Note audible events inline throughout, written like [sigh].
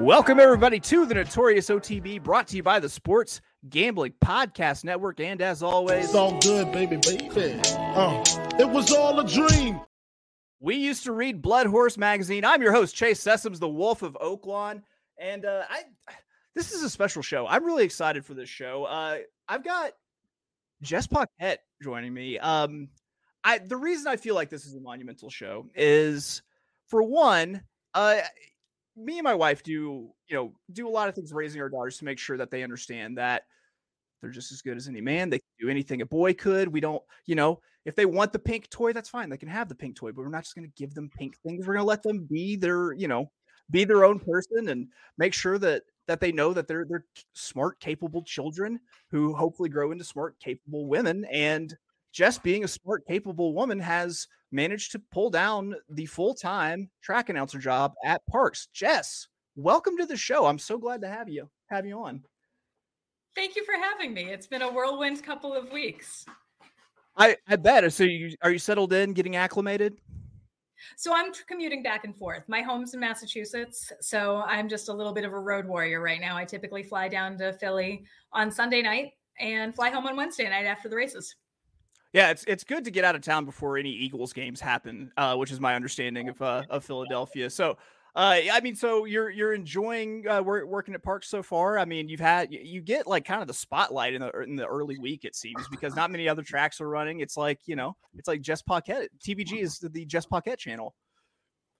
Welcome, everybody, to the Notorious OTB, brought to you by the Sports Gambling Podcast Network. And as always, It's all good, baby, baby. Uh, it was all a dream. we used to read Blood Horse Magazine. I'm your host, Chase Sessoms, the Wolf of Oaklawn. And uh, I, this is a special show. I'm really excited for this show. Uh, I've got Jess Paquette joining me. Um, I the reason I feel like this is a monumental show is, for one, uh, me and my wife do you know do a lot of things raising our daughters to make sure that they understand that they're just as good as any man they can do anything a boy could we don't you know if they want the pink toy that's fine they can have the pink toy but we're not just going to give them pink things we're going to let them be their you know be their own person and make sure that that they know that they're they're smart capable children who hopefully grow into smart capable women and just being a smart capable woman has managed to pull down the full-time track announcer job at Parx. Jess, welcome to the show. I'm so glad to have you have you on. Thank you for having me. It's been a whirlwind couple of weeks. I I bet. So you are you settled in, getting acclimated? So I'm commuting back and forth. My home's in Massachusetts, so I'm just a little bit of a road warrior right now. I typically fly down to Philly on Sunday night and fly home on Wednesday night after the races. Yeah, it's it's good to get out of town before any Eagles games happen, uh, which is my understanding of uh, of Philadelphia. So, uh, I mean, so you're you're enjoying uh, wor- working at Parx so far. I mean, you've had you- get like kind of the spotlight in the in the early week, it seems, because not many other tracks are running. It's like you know, it's like Jess Paquette. TVG is the, the Jess Paquette channel.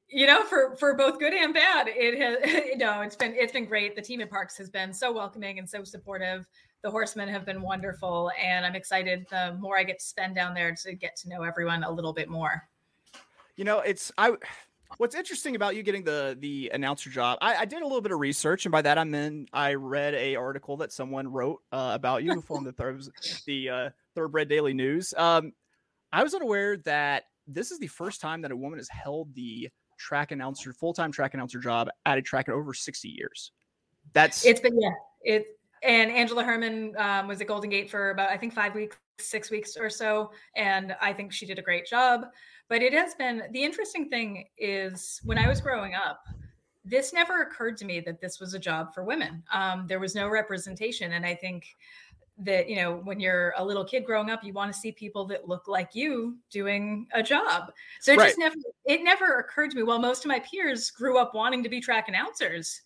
You know, for for both good and bad, it has [laughs] you know it's been it's been great. The team at Parx has been so welcoming and so supportive. The horsemen have been wonderful, and I'm excited. The more I get to spend down there to get to know everyone a little bit more. You know, it's I. What's interesting about you getting the the announcer job? I, I did a little bit of research, and by that I mean I read a article that someone wrote uh, about you from the thir- [laughs] the uh, Thoroughbred Daily News. Um, I was unaware that this is the first time that a woman has held the track announcer full time track announcer job at a track in over sixty years. That's It's been yeah. It and Angela Herman um, was at Golden Gate for about I think five weeks, six weeks or so, and I think she did a great job. But it has been the interesting thing is when I was growing up, this never occurred to me that this was a job for women. Um, there was no representation, and I think that you know when you're a little kid growing up you want to see people that look like you doing a job so it Right. just never it never occurred to me well most of my peers grew up wanting to be track announcers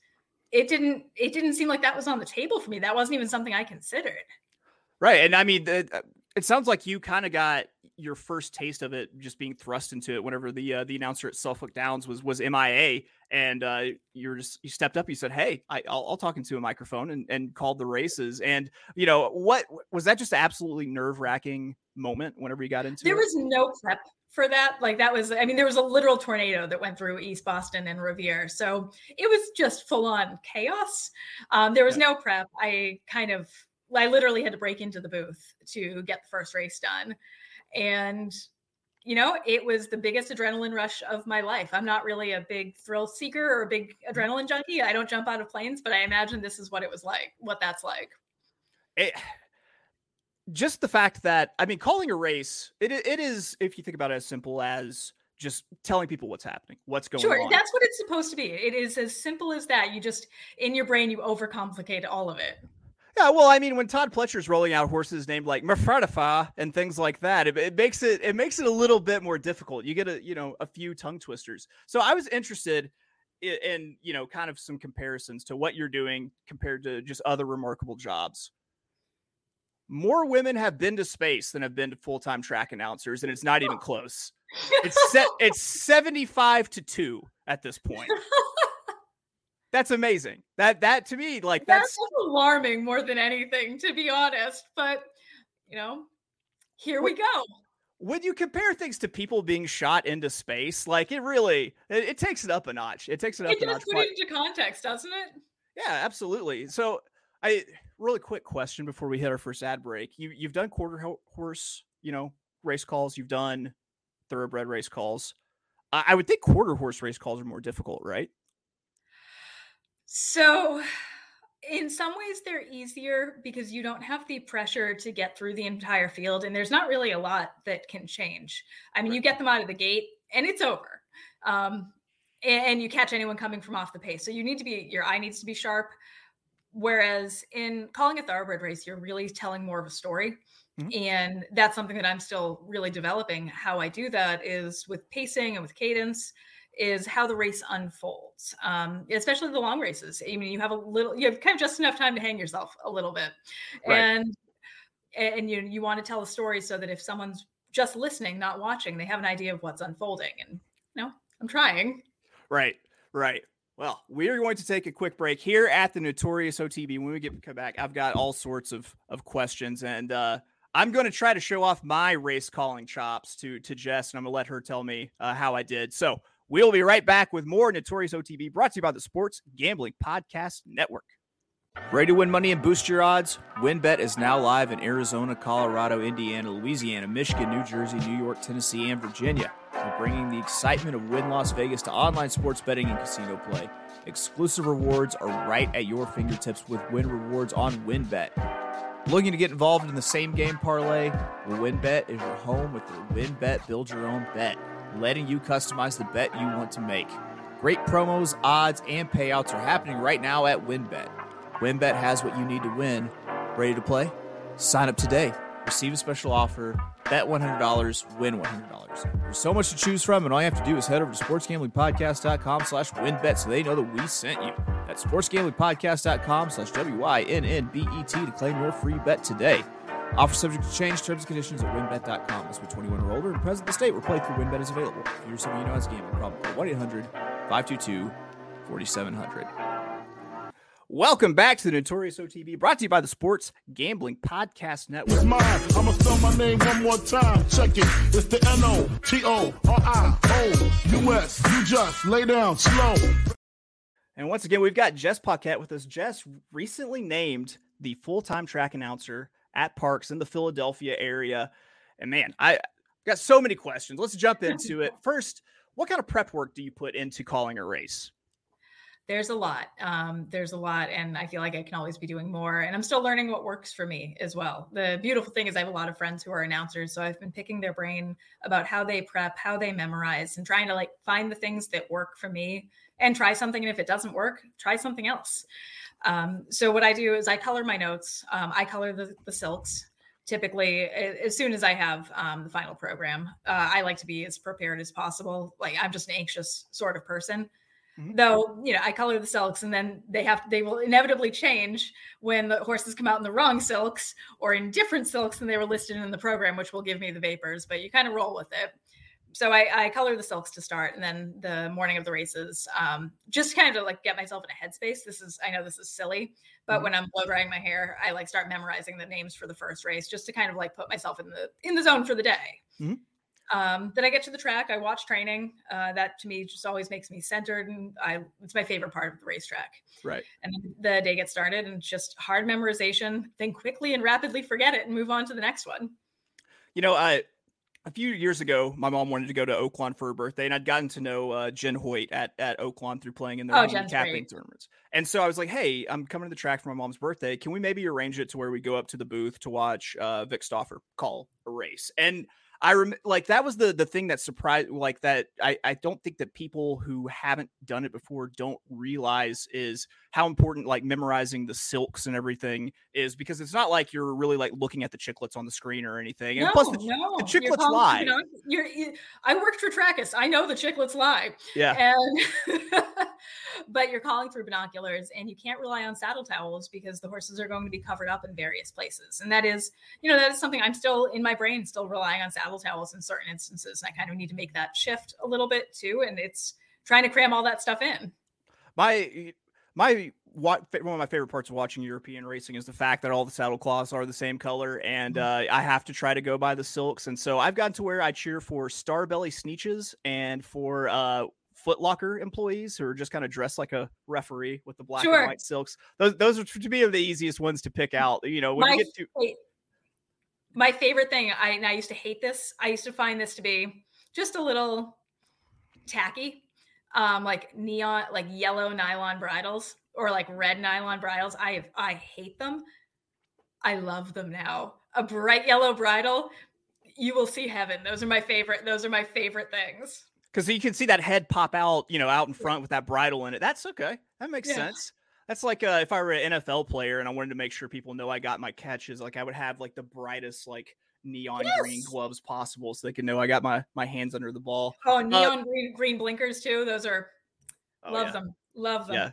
it didn't it didn't seem like that was on the table for me that wasn't even something i considered Right, and I mean, the, uh, it sounds like you kind of got your first taste of it just being thrust into it whenever the uh, the announcer at Suffolk Downs was was MIA, and uh, you're just you stepped up. You said, "Hey, I, I'll, I'll talk into a microphone," and, and called the races. And you know what was that? Just an absolutely nerve wracking moment whenever you got into there it. was no prep for that like that was i mean there was a literal tornado that went through east boston and revere. So it was just full on chaos. Um, there was no prep. I kind of i literally had to break into the booth to get the first race done. And you know it was the biggest adrenaline rush of my life. I'm not really a big thrill seeker or a big adrenaline junkie. I don't jump out of planes but i imagine this is what it was like what that's like. It, just the fact that I mean, calling a race, it it is if you think about it as simple as just telling people what's happening, what's going Sure, on. Sure, that's what it's supposed to be. It is as simple as that. You just in your brain you overcomplicate all of it. Yeah, well, I mean, when Todd Pletcher's rolling out horses named like Mefratifa and things like that, it, it makes it it makes it a little bit more difficult. You get a you know a few tongue twisters. So I was interested in, in you know kind of some comparisons to what you're doing compared to just other remarkable jobs. More women have been to space than have been to full time track announcers, and it's not even [laughs] close. It's set. It's seventy five to two at this point. [laughs] that's amazing. That that to me, like that's, that's alarming more than anything, to be honest. But you know, here we go. When you compare things to people being shot into space, like it really it, it takes it up a notch. It takes it up it a notch. Does put it into context, doesn't it? Yeah, absolutely. So I really quick question before we hit our first ad break. You you've done quarter horse, you know, race calls. You've done thoroughbred race calls. I, I would think quarter horse race calls are more difficult, right? So, in some ways, they're easier because you don't have the pressure to get through the entire field, and there's not really a lot that can change. I mean, you get them out of the gate, and it's over. Um, and you catch anyone coming from off the pace. So you need to be your eye needs to be sharp. Whereas in calling a thoroughbred race, you're really telling more of a story. Mm-hmm. And that's something that I'm still really developing. How I do that is with pacing and with cadence, is how the race unfolds, um, especially the long races. I mean, you have a little, you have kind of just enough time to hang yourself a little bit, right. and and you you want to tell a story so that if someone's just listening, not watching, they have an idea of what's unfolding. And you know, I'm trying. Right, right. Well, we are going to take a quick break here at the Notorious OTB. When we get come back, I've got all sorts of of questions and. uh I'm going to try to show off my race calling chops to to Jess, and I'm going to let her tell me uh, how I did. So we'll be right back with more Notorious OTB brought to you by the Sports Gambling Podcast Network. Ready to win money and boost your odds? WynnBET is now live in Arizona, Colorado, Indiana, Louisiana, Michigan, New Jersey, New York, Tennessee, and Virginia. We're bringing the excitement of Wynn Las Vegas to online sports betting and casino play. Exclusive rewards are right at your fingertips with Wynn Rewards on WynnBET. Looking to get involved in the same game parlay? WynnBET is your home with the WynnBET Build Your Own Bet, letting you customize the bet you want to make. Great promos, odds, and payouts are happening right now at WynnBET. WynnBET has what you need to win. Ready to play? Sign up today. Receive a special offer. Bet $100, win $100. There's so much to choose from, and all you have to do is head over to sportsgamblingpodcast.com slash wynnbet so they know that we sent you. That's sportsgamblingpodcast.com slash W-Y-N-N-B-E-T to claim your free bet today. Offer subject to change, terms and conditions at wynnbet.com. Must be 21 or older and present the state where playthrough wynnbet is available. If you're someone you know has gambling problem, call 1-800-522-4700. Welcome back to the Notorious OTB, brought to you by the Sports Gambling Podcast Network. It's mine. I'ma spell my name one more time. Check it. It's the N O T O R I O U S. You just lay down slow. And once again, we've got Jess Paquette with us. Jess recently named the full time track announcer at Parx in the Philadelphia area. And man, I got so many questions. Let's jump into it. [laughs] First, what kind of prep work do you put into calling a race? There's a lot. Um, there's a lot, and I feel like I can always be doing more. And I'm still learning what works for me as well. The beautiful thing is, I have a lot of friends who are announcers, so I've been picking their brain about how they prep, how they memorize, and trying to like find the things that work for me and try something. And if it doesn't work, try something else. Um, so what I do is I color my notes. Um, I color the, the silks typically as soon as I have um, the final program. Uh, I like to be as prepared as possible. Like I'm just an anxious sort of person. Mm-hmm. Though, you know, I color the silks and then they have they will inevitably change when the horses come out in the wrong silks or in different silks than they were listed in the program, which will give me the vapors, but you kind of roll with it so I, I, color the silks to start, and then the morning of the races, um, just kind of like get myself in a headspace. This is I know this is silly, but mm-hmm. when I'm blow drying my hair, I like start memorizing the names for the first race, just to kind of like put myself in the in the zone for the day. Mm-hmm. Um, then I get to the track. I watch training. Uh, that to me just always makes me centered, and I it's my favorite part of the racetrack. Right. And the day gets started, and just hard memorization. Then quickly and rapidly forget it and move on to the next one. You know, I a few years ago, my mom wanted to go to Oaklawn for her birthday, and I'd gotten to know uh, Jen Hoyt at at Oaklawn through playing in the oh, capping tournaments. And so I was like, "Hey, I'm coming to the track for my mom's birthday. Can we maybe arrange it to where we go up to the booth to watch uh, Vic Stauffer call a race?" And I rem- like that was the the thing that surprised like that I I don't think that people who haven't done it before don't realize is how important like memorizing the silks and everything is because it's not like you're really like looking at the chicklets on the screen or anything. And no, plus the, no. the chicklets lie. You know, you're, you, I worked for Trakus. I know the chicklets lie. Yeah. And [laughs] but you're calling through binoculars and you can't rely on saddle towels because the horses are going to be covered up in various places. And that is, you know, that is something I'm still in my brain, still relying on saddle towels in certain instances. And I kind of need to make that shift a little bit too. And it's trying to cram all that stuff in. My my what one of my favorite parts of watching European racing is the fact that all the saddle cloths are the same color, and Mm-hmm. uh, I have to try to go by the silks. And so I've gotten to where I cheer for Starbelly Sneetches and for uh, Foot Locker employees who are just kind of dressed like a referee with the black Sure. and white silks. Those those are to me are the easiest ones to pick out. You know, when My you get to my favorite thing, I and I used to hate this. I used to find this to be just a little tacky, um, like neon, like yellow nylon bridles or like red nylon bridles. I I hate them. I love them now. A bright yellow bridle, you will see heaven. Those are my favorite. Those are my favorite things. because you can see that head pop out, you know, out in front with that bridle in it. That's okay. That makes Yeah. sense. That's like uh, if I were an NFL player and I wanted to make sure people know I got my catches, like I would have like the brightest like neon green gloves possible, so they can know I got my my hands under the ball. Oh, neon green green blinkers too. Those are Oh, love yeah. them. Love them. Yeah.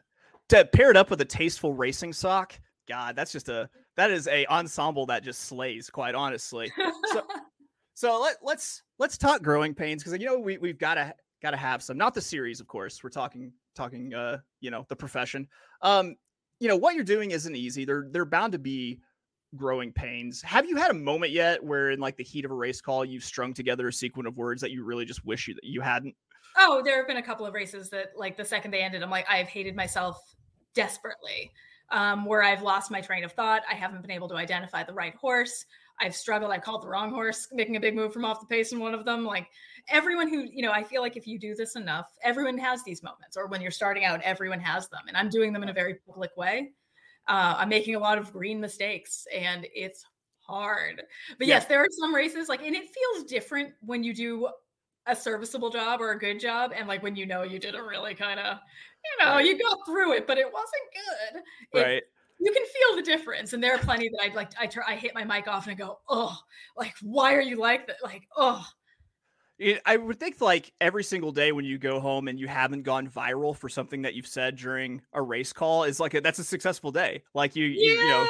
To pair it up with a tasteful racing sock, God, that's just a that is a ensemble that just slays. Quite honestly. So- [laughs] So let, let's let's talk growing pains because you know we we've got to got to have some. Not the series, of course. We're talking talking uh you know the profession. Um, you know what you're doing isn't easy. They're bound to be growing pains. Have you had a moment yet where in like the heat of a race call you've strung together a sequence of words that you really just wish you that you hadn't? Oh, there have been a couple of races that, like, the second they ended, I'm like, I've hated myself desperately. Um, where I've lost my train of thought. I haven't been able to identify the right horse. I've struggled. I called the wrong horse, making a big move from off the pace in one of them. Like everyone who, you know, I feel like if you do this enough, everyone has these moments, or when you're starting out, everyone has them. And I'm doing them in a very public way. Uh, I'm making a lot of green mistakes and it's hard. But Yeah. yes, there are some races like, and it feels different when you do a serviceable job or a good job and like when you know you did a really kind of you know Right. you got through it but it wasn't good It- Right. you can feel the difference and there are plenty that i'd like i turn i hit my mic off and I go oh like why are you like that like oh I would think like every single day when you go home and you haven't gone viral for something that you've said during a race call is like a, that's a successful day. Like you, yeah you, you know,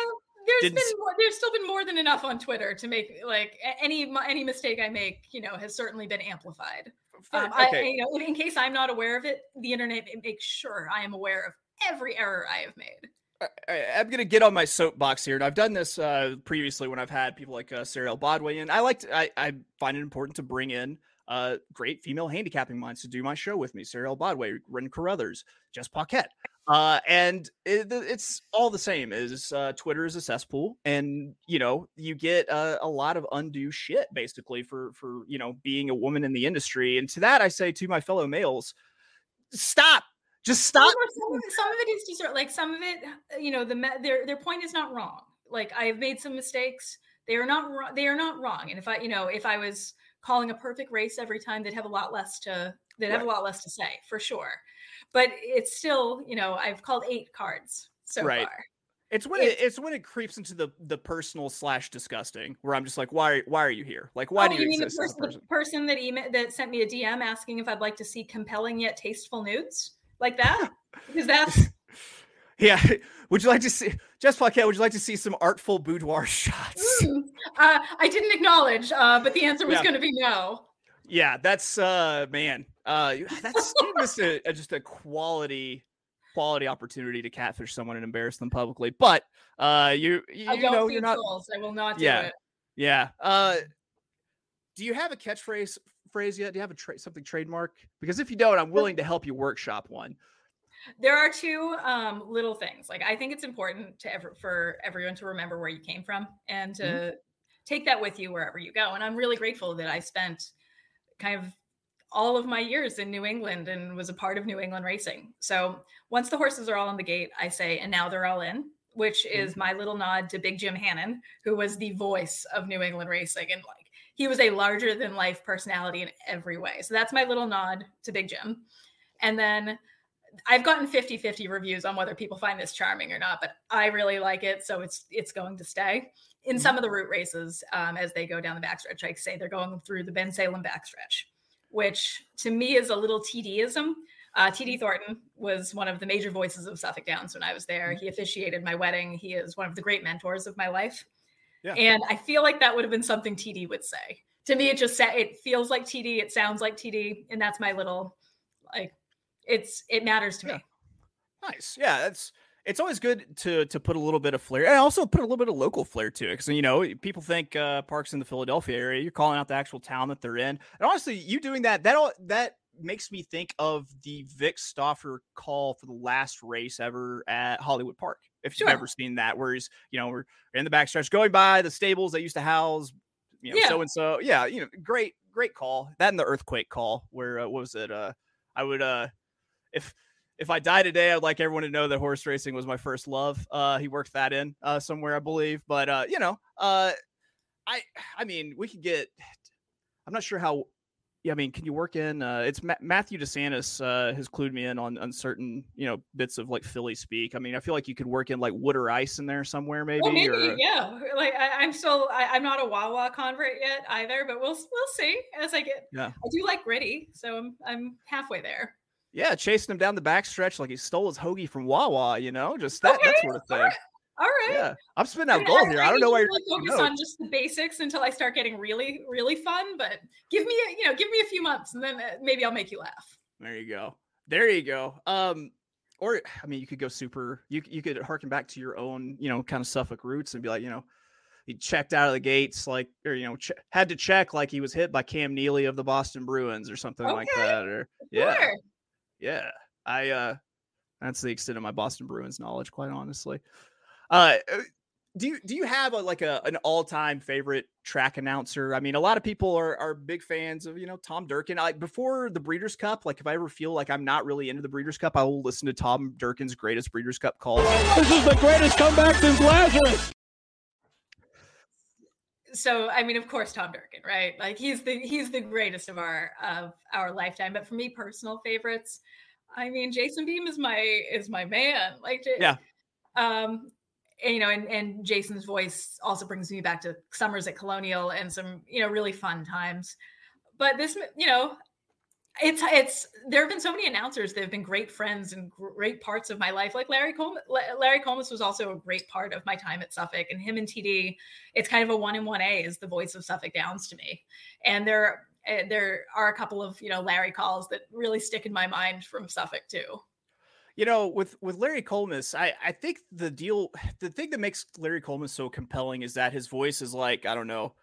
there's been more, there's still been more than enough on twitter to make like any any mistake i make you know has certainly been amplified um, I, okay. you know in, case i'm not aware of it the internet makes sure i am aware of every error i have made I, I- I'm gonna get on my soapbox here, and I've done this uh, previously when I've had people like uh, Sarah Bodway in. I like to, I, I find it important to bring in uh, great female handicapping minds to do my show with me. Sarah Bodway, Ren Carruthers, Jess Paquette, uh, and it, it's all the same. Is uh, Twitter is a cesspool, and you know you get uh, a lot of undue shit basically for for you know being a woman in the industry. And to that, I say to my fellow males, stop. Just stop. Some, of- some, of some of it is just like some of it, uh, you know, the their their point is not wrong. Like I have made some mistakes. They are not wrong. They are not wrong. And if I, you know, if I was calling a perfect race every time, they'd have a lot less to they'd have a lot less to say for sure. But it's still, you know, I've called eight cards so Right. far. It's when it, it's when it creeps into the the personal slash disgusting, where I'm just like, why why are you here? Like, why oh, do you, you mean the exist as a person, the person? person that email that sent me a DM asking if I'd like to see compelling yet tasteful nudes like that? Because that's [laughs] [laughs] Yeah. [laughs] Would you like to see Jess Paquette? Would you like to see some artful boudoir shots? Mm. uh, I didn't acknowledge, uh, but the answer was Yeah. going to be no. yeah, that's uh man. Uh [laughs] that's missed a, a- just a quality quality opportunity to catfish someone and embarrass them publicly. But uh you you, I you don't know you're not. I will not do Yeah. it. Yeah. Uh do you have a catchphrase phrase yet? Do you have a tra- something trademark? Because if you don't, I'm willing to help you workshop one. There are two um, little things. Like I think it's important to ever for everyone to remember where you came from and to Mm-hmm. take that with you wherever you go. And I'm really grateful that I spent kind of all of my years in New England and was a part of New England racing. So once the horses are all on the gate, I say, and now they're all in, which Mm-hmm. is my little nod to Big Jim Hannon, who was the voice of New England racing. And like he was a larger than life personality in every way. So that's my little nod to Big Jim. And then I've gotten 50-50 reviews on whether people find this charming or not, but I really like it, so it's it's going to stay. In some of the route races, um, as they go down the backstretch, I say they're going through the Bensalem backstretch, which to me is a little TDism. Uh, TD Thornton was one of the major voices of Suffolk Downs when I was there. He officiated my wedding. He is one of the great mentors of my life. Yeah. And I feel like that would have been something TD would say. To me, it just sa- it feels like TD. It sounds like TD, and that's my little like. It's it matters to Yeah. me. Nice. Yeah, that's it's always good to to put a little bit of flair and also put a little bit of local flair to it because you know people think uh, Parx in the Philadelphia area. You're calling out the actual town that they're in, and honestly, you doing that that all that makes me think of the Vic Stauffer call for the last race ever at Hollywood Park. If you've Sure. ever seen that, where he's you know we're in the backstretch going by the stables that used to house you know so and so. Yeah, you know, great great call. That and the earthquake call where uh, what was it? Uh, I would uh if if I die today, I'd like everyone to know that horse racing was my first love. Uh, he worked that in uh, somewhere, I believe. But uh, you know, uh, I I mean, we could get. I'm not sure how. Yeah, I mean, can you work in? Uh, it's Ma- Matthew DeSantis uh, has clued me in on on certain you know bits of like Philly speak. I mean, I feel like you could work in like wooder ice in there somewhere, maybe. Well, maybe, or, yeah. Like I, I'm still, I, I'm not a Wawa convert yet either, but we'll we'll see as I get. Yeah. I do like gritty, so I'm I'm halfway there. Yeah, chasing him down the backstretch like he stole his hoagie from Wawa. You know, just that that Okay, sort of thing. right. All right. Yeah, I'm spitting I out gold here. I don't know why you're usually taking focus on just the basics until I start getting really, really fun. But give me, a, you know, give me a few months, and then uh, maybe I'll make you laugh. There you go. There you go. Um, or I mean, you could go super. You you could harken back to your own, you know, kind of Suffolk roots and be like, you know, he checked out of the gates like, or you know, che- had to check like he was hit by Cam Neely of the Boston Bruins or something like that. Or yeah, Sure. Yeah. I uh, that's the extent of my Boston Bruins knowledge, quite honestly. Uh. uh, Do you do you have a, like a an all time favorite track announcer? I mean, a lot of people are are big fans of you know Tom Durkin. Before the Breeders' Cup, like if I ever feel like I'm not really into the Breeders' Cup, I will listen to Tom Durkin's greatest Breeders' Cup call. This is the greatest comeback since Lazarus. So I mean, of course, Tom Durkin, right? Like he's the he's the greatest of our of our lifetime. But for me, personal favorites, I mean, Jason Beem is my is my man. Like, Yeah. um, and, you know, and and Jason's voice also brings me back to summers at Colonial and some you know really fun times. But this, you know, it's it's there have been so many announcers that have been great friends and great parts of my life like larry collmus larry collmus was also a great part of my time at suffolk and him and td it's kind of a one in one a is the voice of suffolk downs to me. And there eh, there are a couple of you know larry calls that really stick in my mind from suffolk too. You know, with with Larry Collmus, I I think the deal, [sighs] the thing that makes Larry Collmus so compelling is that his voice is like I don't know,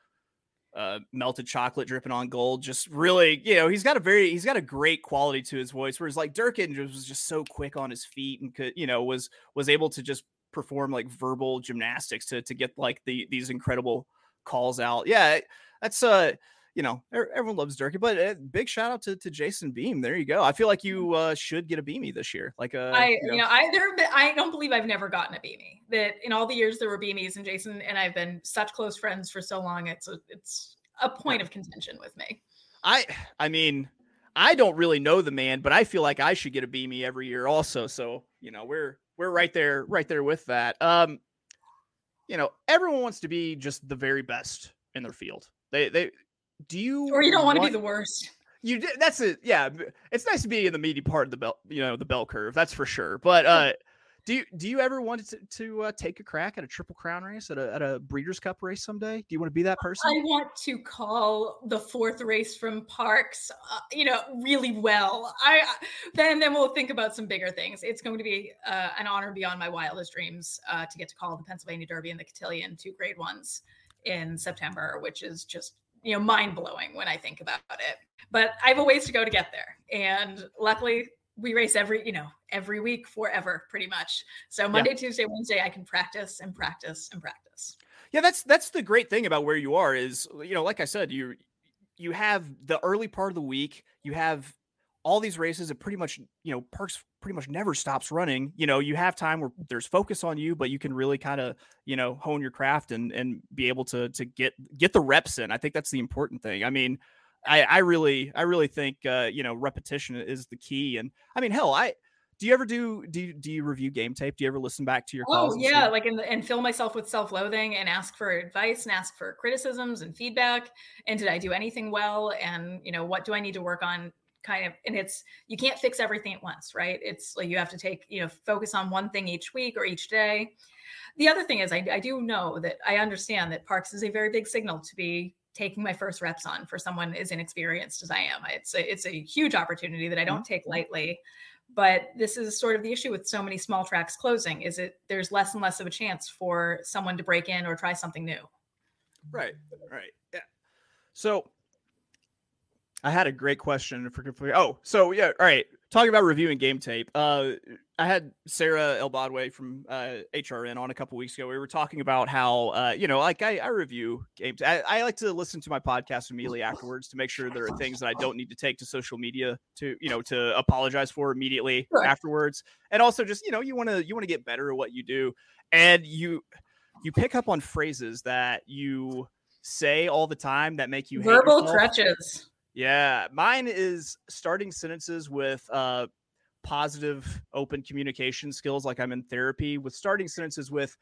uh, melted chocolate dripping on gold. Just really, you know, he's got a very he's got a great quality to his voice. Whereas like Durkin was just so quick on his feet and could you know was was able to just perform like verbal gymnastics to to get like the these incredible calls out. Yeah, that's uh you know, everyone loves Durkin, but uh, big shout out to, to Jason Beem. There you go. I feel like you uh, should get a Beamy this year. Like a, I, you know, you know, I there, been- I don't believe I've never gotten a beanie. That in all the years there were beamies, and Jason and I've been such close friends for so long. It's a, it's a point of contention with me. I, I mean, I don't really know the man, but I feel like I should get a Beamy every year also. So, you know, we're, we're right there, right there with that. Um, you know, everyone wants to be just the very best in their field. They, they, do you, Or you don't want to be the worst. you did that's it yeah it's nice to be in the meaty part of the bell you know the bell curve that's for sure but uh do you do you ever want to, to uh, take a crack at a triple crown race at a, at a breeders cup race someday do you want to be that person I want to call the fourth race from Parx, uh, you know, really well. I then then we'll think about some bigger things. It's going to be uh, an honor beyond my wildest dreams uh, to get to call the Pennsylvania Derby and the Cotillion, two grade ones in September, which is just you know mind blowing when I think about it. But I have a ways to go to get there, and luckily we race every you know every week forever pretty much. So Monday, Tuesday, Wednesday, I can practice and practice and practice. yeah that's that's the great thing about where you are is you know like i said you you have the early part of the week you have all these races that pretty much you know Parx pretty much never stops running you know you have time where there's focus on you but you can really kind of you know hone your craft and and be able to to get get the reps in i think that's the important thing i mean i i really i really think uh you know repetition is the key and i mean hell i do you ever do do you, do you review game tape do you ever listen back to your calls Oh yeah, like and and fill myself with self-loathing and ask for advice and ask for criticisms and feedback. And did I do anything well? And you know, what do I need to work on? Kind of, and it's you can't fix everything at once, right? It's like you have to take you know focus on one thing each week or each day. The other thing is, I, I do know that I understand that Parx is a very big signal to be taking my first reps on for someone as inexperienced as I am. It's a, it's a huge opportunity that I don't mm-hmm. take lightly. but this is sort of the issue with so many small tracks closing is it there's less and less of a chance for someone to break in or try something new. Right. Right. Yeah. So I had a great question for, oh, so yeah, all right. Talking about reviewing game tape. Uh I had Sarah Elbadway from uh, HRN on a couple weeks ago. We were talking about how, uh, you know, like I, I review games. I, I, like to listen to my podcast immediately afterwards to make sure there are things that I don't need to take to social media to, you know, to apologize for immediately right. afterwards. And also just, you know, you want to you want to get better at what you do, and you you pick up on phrases that you say all the time that make you verbal crutches. Yeah, mine is starting sentences with uh positive open communication skills like i'm in therapy with starting sentences with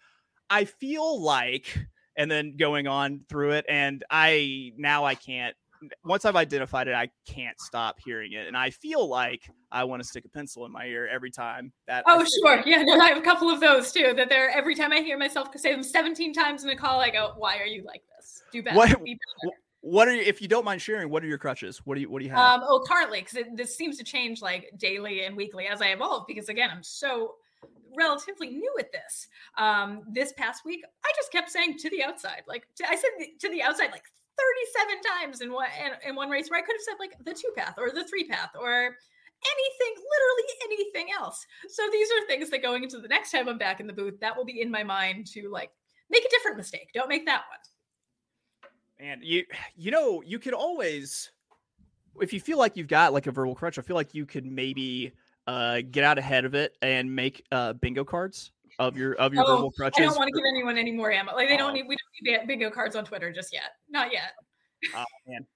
i feel like and then going on through it and i now i can't once i've identified it i can't stop hearing it and i feel like i want to stick a pencil in my ear every time that oh sure yeah no i have a couple of those too that they're every time i hear myself say them 17 times in a call i go why are you like this? Do better, what, be better what are you, if you don't mind sharing? What are your crutches? What do you what do you have? Um, oh, currently, because this seems to change like daily and weekly as I evolve. Because again, I'm so relatively new at this. Um, this past week, I just kept saying to the outside. Like to, I said to the outside like 37 times in one in, in one race where I could have said like the two path or the three path or anything, literally anything else. So these are things that going into the next time I'm back in the booth, that will be in my mind to like make a different mistake. Don't make that one. And you you know, you could always if you feel like you've got like a verbal crutch, I feel like you could maybe uh get out ahead of it and make uh bingo cards of your of your oh, verbal crutches. I don't want to give anyone any more ammo. Like they don't oh. need we don't need bingo cards on Twitter just yet. Not yet. Oh man.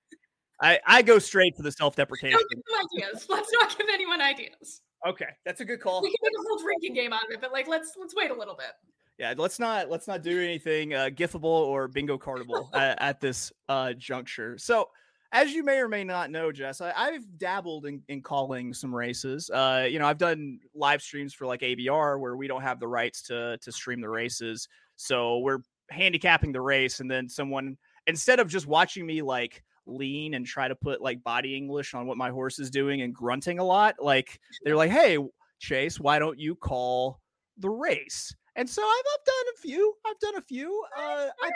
I, I go straight for the self-deprecation. ideas. Let's not give anyone ideas. Okay, that's a good call. We can make a whole drinking game out of it, but like let's let's wait a little bit yeah let's not let's not do anything uh, gifable or bingo cardable [laughs] at, at, this uh, juncture. So as you may or may not know jess I, have dabbled in, in, calling some races. Uh, you know i've done live streams for like abr where we don't have the rights to to stream the races. So we're handicapping the race and then someone instead of just watching me like lean and try to put like body english on what my horse is doing and grunting a lot like they're like hey chase why don't you call the race and so I've, I've done a few. I've done a few. Uh, I,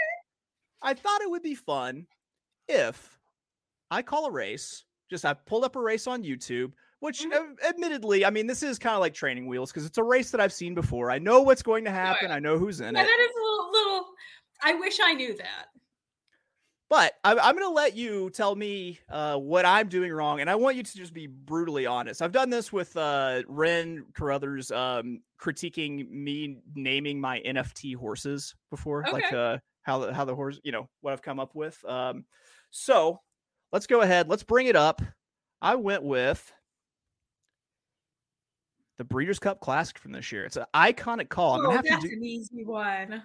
I thought it would be fun if I call a race. Just I pulled up a race on YouTube, which mm-hmm. admittedly, I mean, this is kind of like training wheels because it's a race that I've seen before. I know what's going to happen. I know who's in yeah, it. That is a little, little. I wish I knew that. But I'm, I'm going to let you tell me uh, what I'm doing wrong, and I want you to just be brutally honest. I've done this with uh, Ren Carruthers um, critiquing me naming my NFT horses before, okay. like uh, how the how the horse, you know, what I've come up with. Um, so let's go ahead. Let's bring it up. I went with the Breeders' Cup Classic from this year. It's an iconic call. I'm gonna oh, have that's to do... an easy one.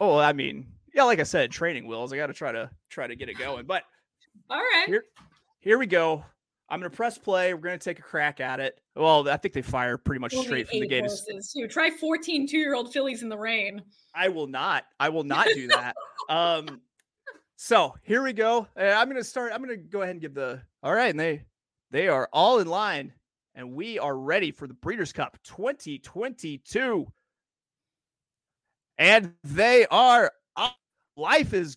Oh, I mean, yeah, like I said, training wheels. I got to try to try to get it going. But all right, here, here we go. I'm gonna press play. We're gonna take a crack at it. Well, I think they fire pretty much straight from the gate. You try 14 two-year-old fillies in the rain. I will not. I will not do [laughs] that. um, so here we go. I'm gonna start. I'm gonna go ahead and give the. All right, and they they are all in line, and we are ready for the Breeders' Cup 2022. And they are life is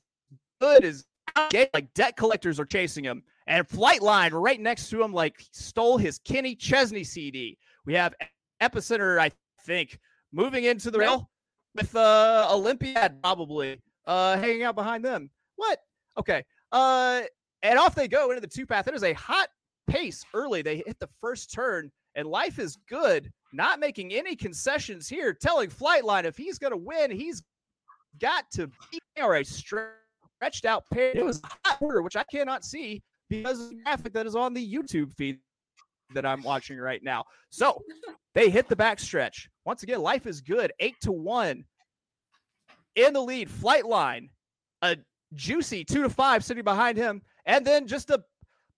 good as like debt collectors are chasing him and Flightline right next to him like stole his Kenny Chesney CD. We have Epicenter, I think, moving into the rail with uh Olympiad probably uh hanging out behind them. What? Okay. Uh and off they go into the two path. It is a hot pace early. They hit the first turn and life is good, not making any concessions here, telling Flightline if he's going to win, he's got to be or a stretched out pair. It was hot order, which I cannot see because of the graphic that is on the YouTube feed that I'm watching right now. So they hit the back stretch. Once again, life is good. Eight to one in the lead. Flightline, a juicy two to five sitting behind him, and then just a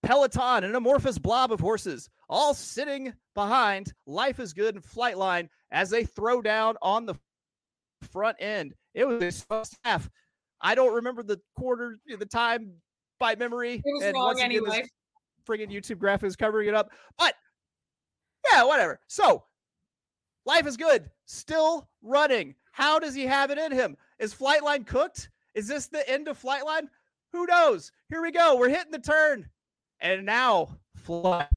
peloton, an amorphous blob of horses, all sitting behind. Life is good and Flightline as they throw down on the front end. It was his first half. I don't remember the quarter, the time by memory. It was and wrong anyway. Friggin' YouTube graphics covering it up. But Yeah, whatever. So, life is good. Still running. How does he have it in him? Is Flightline cooked? Is this the end of Flightline? Who knows? Here we go. We're hitting the turn. And now Flight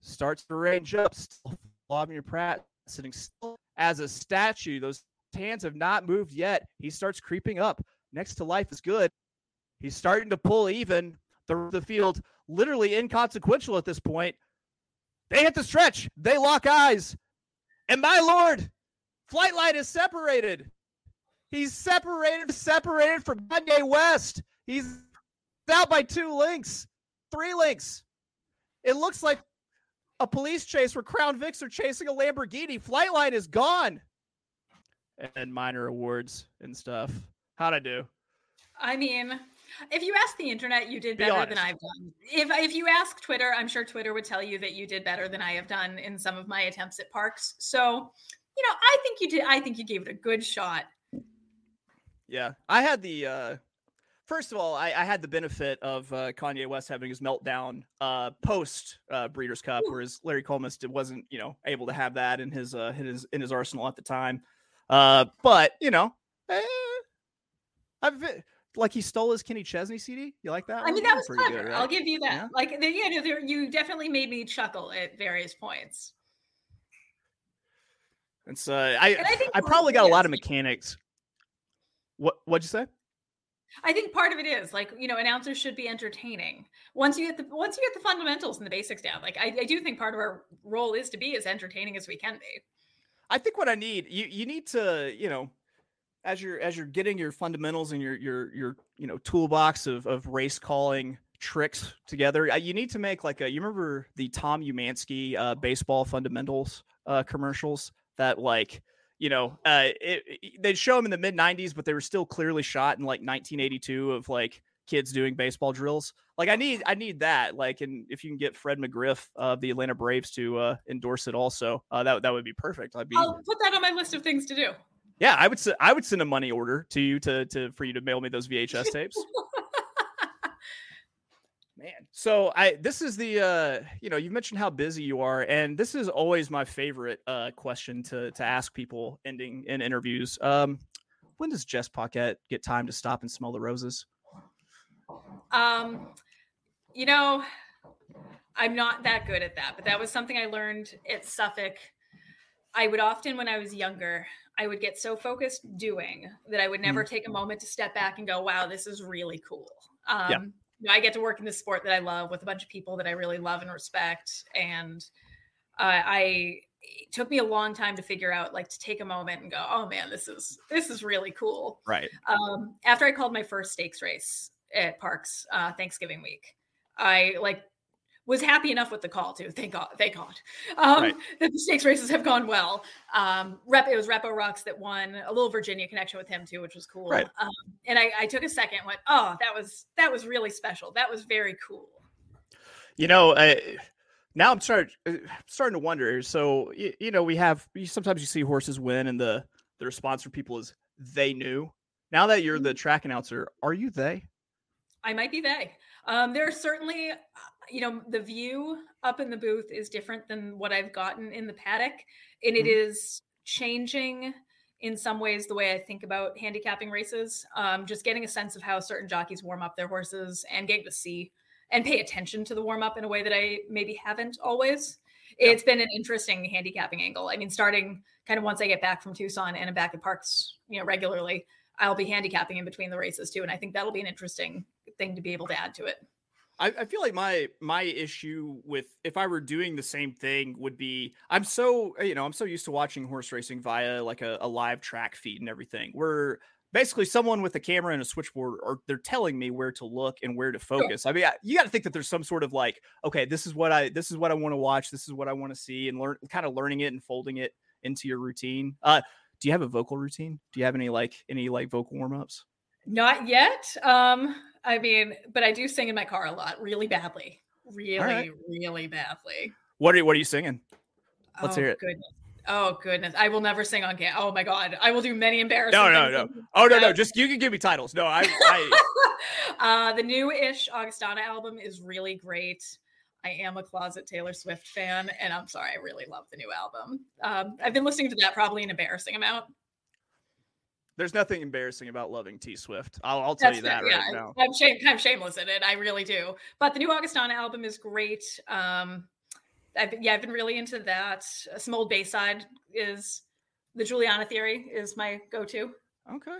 starts to range up. Still Vladimir Pratt sitting still as a statue. Those hands have not moved yet. He starts creeping up. Next to life is good. He's starting to pull even. The, the field literally inconsequential at this point. They hit the stretch. They lock eyes. And my lord, flight Flightline is separated. He's separated, separated from Kanye West. He's out by two links, three links. It looks like a police chase where Crown Vics are chasing a Lamborghini. Flightline is gone. And minor awards and stuff. How'd I do? I mean, if you ask the internet, you did Be better honest. than I've done. If if you ask Twitter, I'm sure Twitter would tell you that you did better than I have done in some of my attempts at Parx. So, you know, I think you did. I think you gave it a good shot. Yeah, I had the. uh First of all, I, I had the benefit of uh, Kanye West having his meltdown uh, post uh, Breeders' Cup, Ooh. whereas Larry Collmus wasn't, you know, able to have that in his uh, in his in his arsenal at the time. Uh, but you know, eh, I've like he stole his Kenny Chesney CD. You like that? I mean, one? that was Pretty clever. good, I'll give you that. Yeah. Like, the, you know, there, you definitely made me chuckle at various points. It's uh, I And I think I probably got it a lot of mechanics. What what'd you say? I think part of it is like you know announcers should be entertaining. Once you get the once you get the fundamentals and the basics down, like I, I do think part of our role is to be as entertaining as we can be. I think what I need you you need to you know as you're as you're getting your fundamentals and your your your you know toolbox of of race calling tricks together. uh, You need to make like a you remember the Tom Emansky uh, baseball fundamentals uh, commercials that like you know uh, it, it- they'd show them in the mid '90s, but they were still clearly shot in like 1982 of like kids doing baseball drills. Like I need I need that. Like and if you can get Fred McGriff of the Atlanta Braves to uh, endorse it also, uh, that that would be perfect. I'd be I'll put that on my list of things to do. yeah, I would. I would send a money order to you to to for you to mail me those VHS tapes. [laughs] Man, so I this is the uh you know you mentioned how busy you are, and this is always my favorite uh question to to ask people ending in interviews. Um, when does Jess Paquette get time to stop and smell the roses? Um, you know, I'm not that good at that, but that was something I learned at Suffolk. I would often, when I was younger, I would get so focused doing that I would never take a moment to step back and go, "Wow, this is really cool." Um, Yeah. you know, I get to work in this sport that I love with a bunch of people that I really love and respect, and uh, I it took me a long time to figure out, like, to take a moment and go, "Oh man, this is this is really cool." Right. um, after I called my first stakes race at Parx uh, Thanksgiving week, I like was happy enough with the call too. Thank God, thank God um, Right. that the stakes races have gone well. Um, Rep, it was Repo Rocks that won a little Virginia connection with him too, which was cool. Right. Um, and I, I took a second, and went, oh, that was that was really special. That was very cool. You know, I, now I'm starting starting to wonder. So you, you know, we have you, sometimes you see horses win, and the the response from people is they knew. Now that you're the track announcer, are you they? I might be they. Um, there are certainly, uh, you know, the view up in the booth is different than what I've gotten in the paddock, and it Mhm. is changing in some ways the way I think about handicapping races. Um, just getting a sense of how certain jockeys warm up their horses and getting to see and pay attention to the warm up in a way that I maybe haven't always. Yeah. It's been an interesting handicapping angle. I mean, starting kind of once I get back from Tucson and I'm back at Parx, you know, regularly, I'll be handicapping in between the races too, and I think that'll be an interesting thing to be able to add to it. I, I feel like my my issue with if I were doing the same thing would be I'm so you know I'm so used to watching horse racing via like a, a live track feed and everything where basically someone with a camera and a switchboard or they're telling me where to look and where to focus. I mean I, you got to think that there's some sort of like okay this is what I this is what I want to watch this is what I want to see and learn kind of learning it and folding it into your routine. Uh, do you have a vocal routine? Do you have any like any like vocal warm ups? Not yet. Um, I mean, but I do sing in my car a lot, really badly, really, right. really badly. What are you, what are you singing? Let's oh, hear it. Goodness. Oh goodness, I will never sing on camera. Oh my god, I will do many embarrassing. No, no, no. Oh no, no, just you can give me titles. No, I, [laughs] I uh, the new-ish Augustana album is really great. I am a closet Taylor Swift fan, and I'm sorry, I really love the new album. Um, I've been listening to that probably an embarrassing amount. There's nothing embarrassing about loving T Swift. I'll, I'll tell That's you that right yeah. now. I'm shame, kind of shameless in it. I really do. But the new Augustana album is great. Um, I've yeah, I've been really into that. Some old Bayside is the Juliana Theory is my go-to. Okay.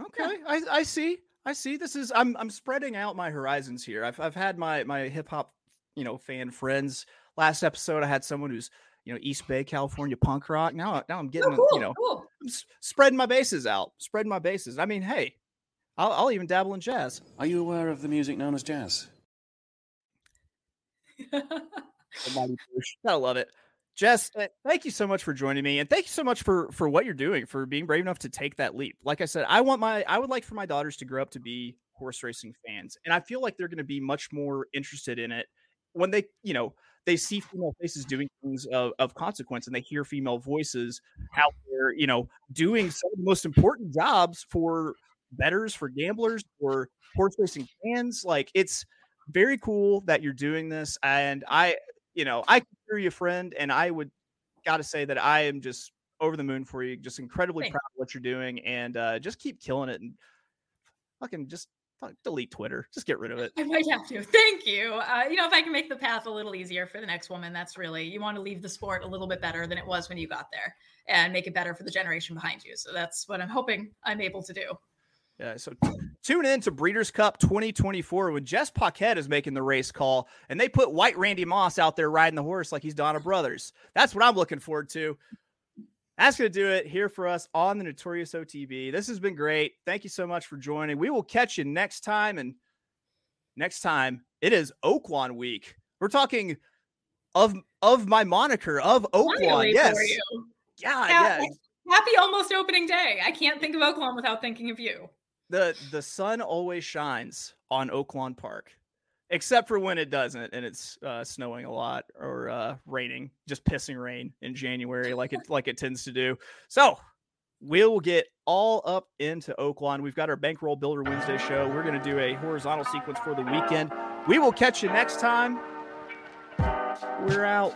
Okay. I, I see. I see. This is I'm I'm spreading out my horizons here. I've I've had my my hip hop, you know, fan friends. Last episode I had someone who's, you know, East Bay, California punk rock. Now now I'm getting, Oh, cool, you know, cool. I'm s- spreading my bases out. Spreading my bases. I mean, hey, I'll, I'll even dabble in jazz. Are you aware of the music known as jazz? [laughs] Gotta love it. Jess, uh, thank you so much for joining me, and thank you so much for for what you're doing, for being brave enough to take that leap. Like I said, I want my, I would like for my daughters to grow up to be horse racing fans, and I feel like they're going to be much more interested in it when they, you know, they see female faces doing things of, of consequence, and they hear female voices out there, you know, doing some of the most important jobs for bettors, for gamblers, for horse racing fans. Like it's very cool that you're doing this, and I you know, I consider you a friend, and I would got to say that I am just over the moon for you. Just incredibly Thanks. proud of what you're doing, and uh, just keep killing it. And fucking just delete Twitter. Just get rid of it. I might have to. Thank you. Uh, you know, if I can make the path a little easier for the next woman, that's really you want to leave the sport a little bit better than it was when you got there, and make it better for the generation behind you. So that's what I'm hoping I'm able to do. Yeah. So t- tune in to Breeders' Cup 2024 when Jess Paquette is making the race call, and they put White Randy Moss out there riding the horse like he's Donna Brothers. That's what I'm looking forward to. That's going to do it here for us on the Notorious OTB. This has been great. Thank you so much for joining. We will catch you next time. And next time, it is Oaklawn week. We're talking of of my moniker of Oaklawn. Finally Yes. Yeah, Yeah. yeah. Happy almost opening day. I can't think of Oaklawn without thinking of you. the the sun always shines on Oaklawn Park, except for when it doesn't and it's uh, snowing a lot or uh, raining, just pissing rain in January, like it like it tends to do. So we'll get all up into Oaklawn. We've got our Bankroll Builder Wednesday show. We're going to do a horizontal sequence for the weekend. We will catch you next time. We're out.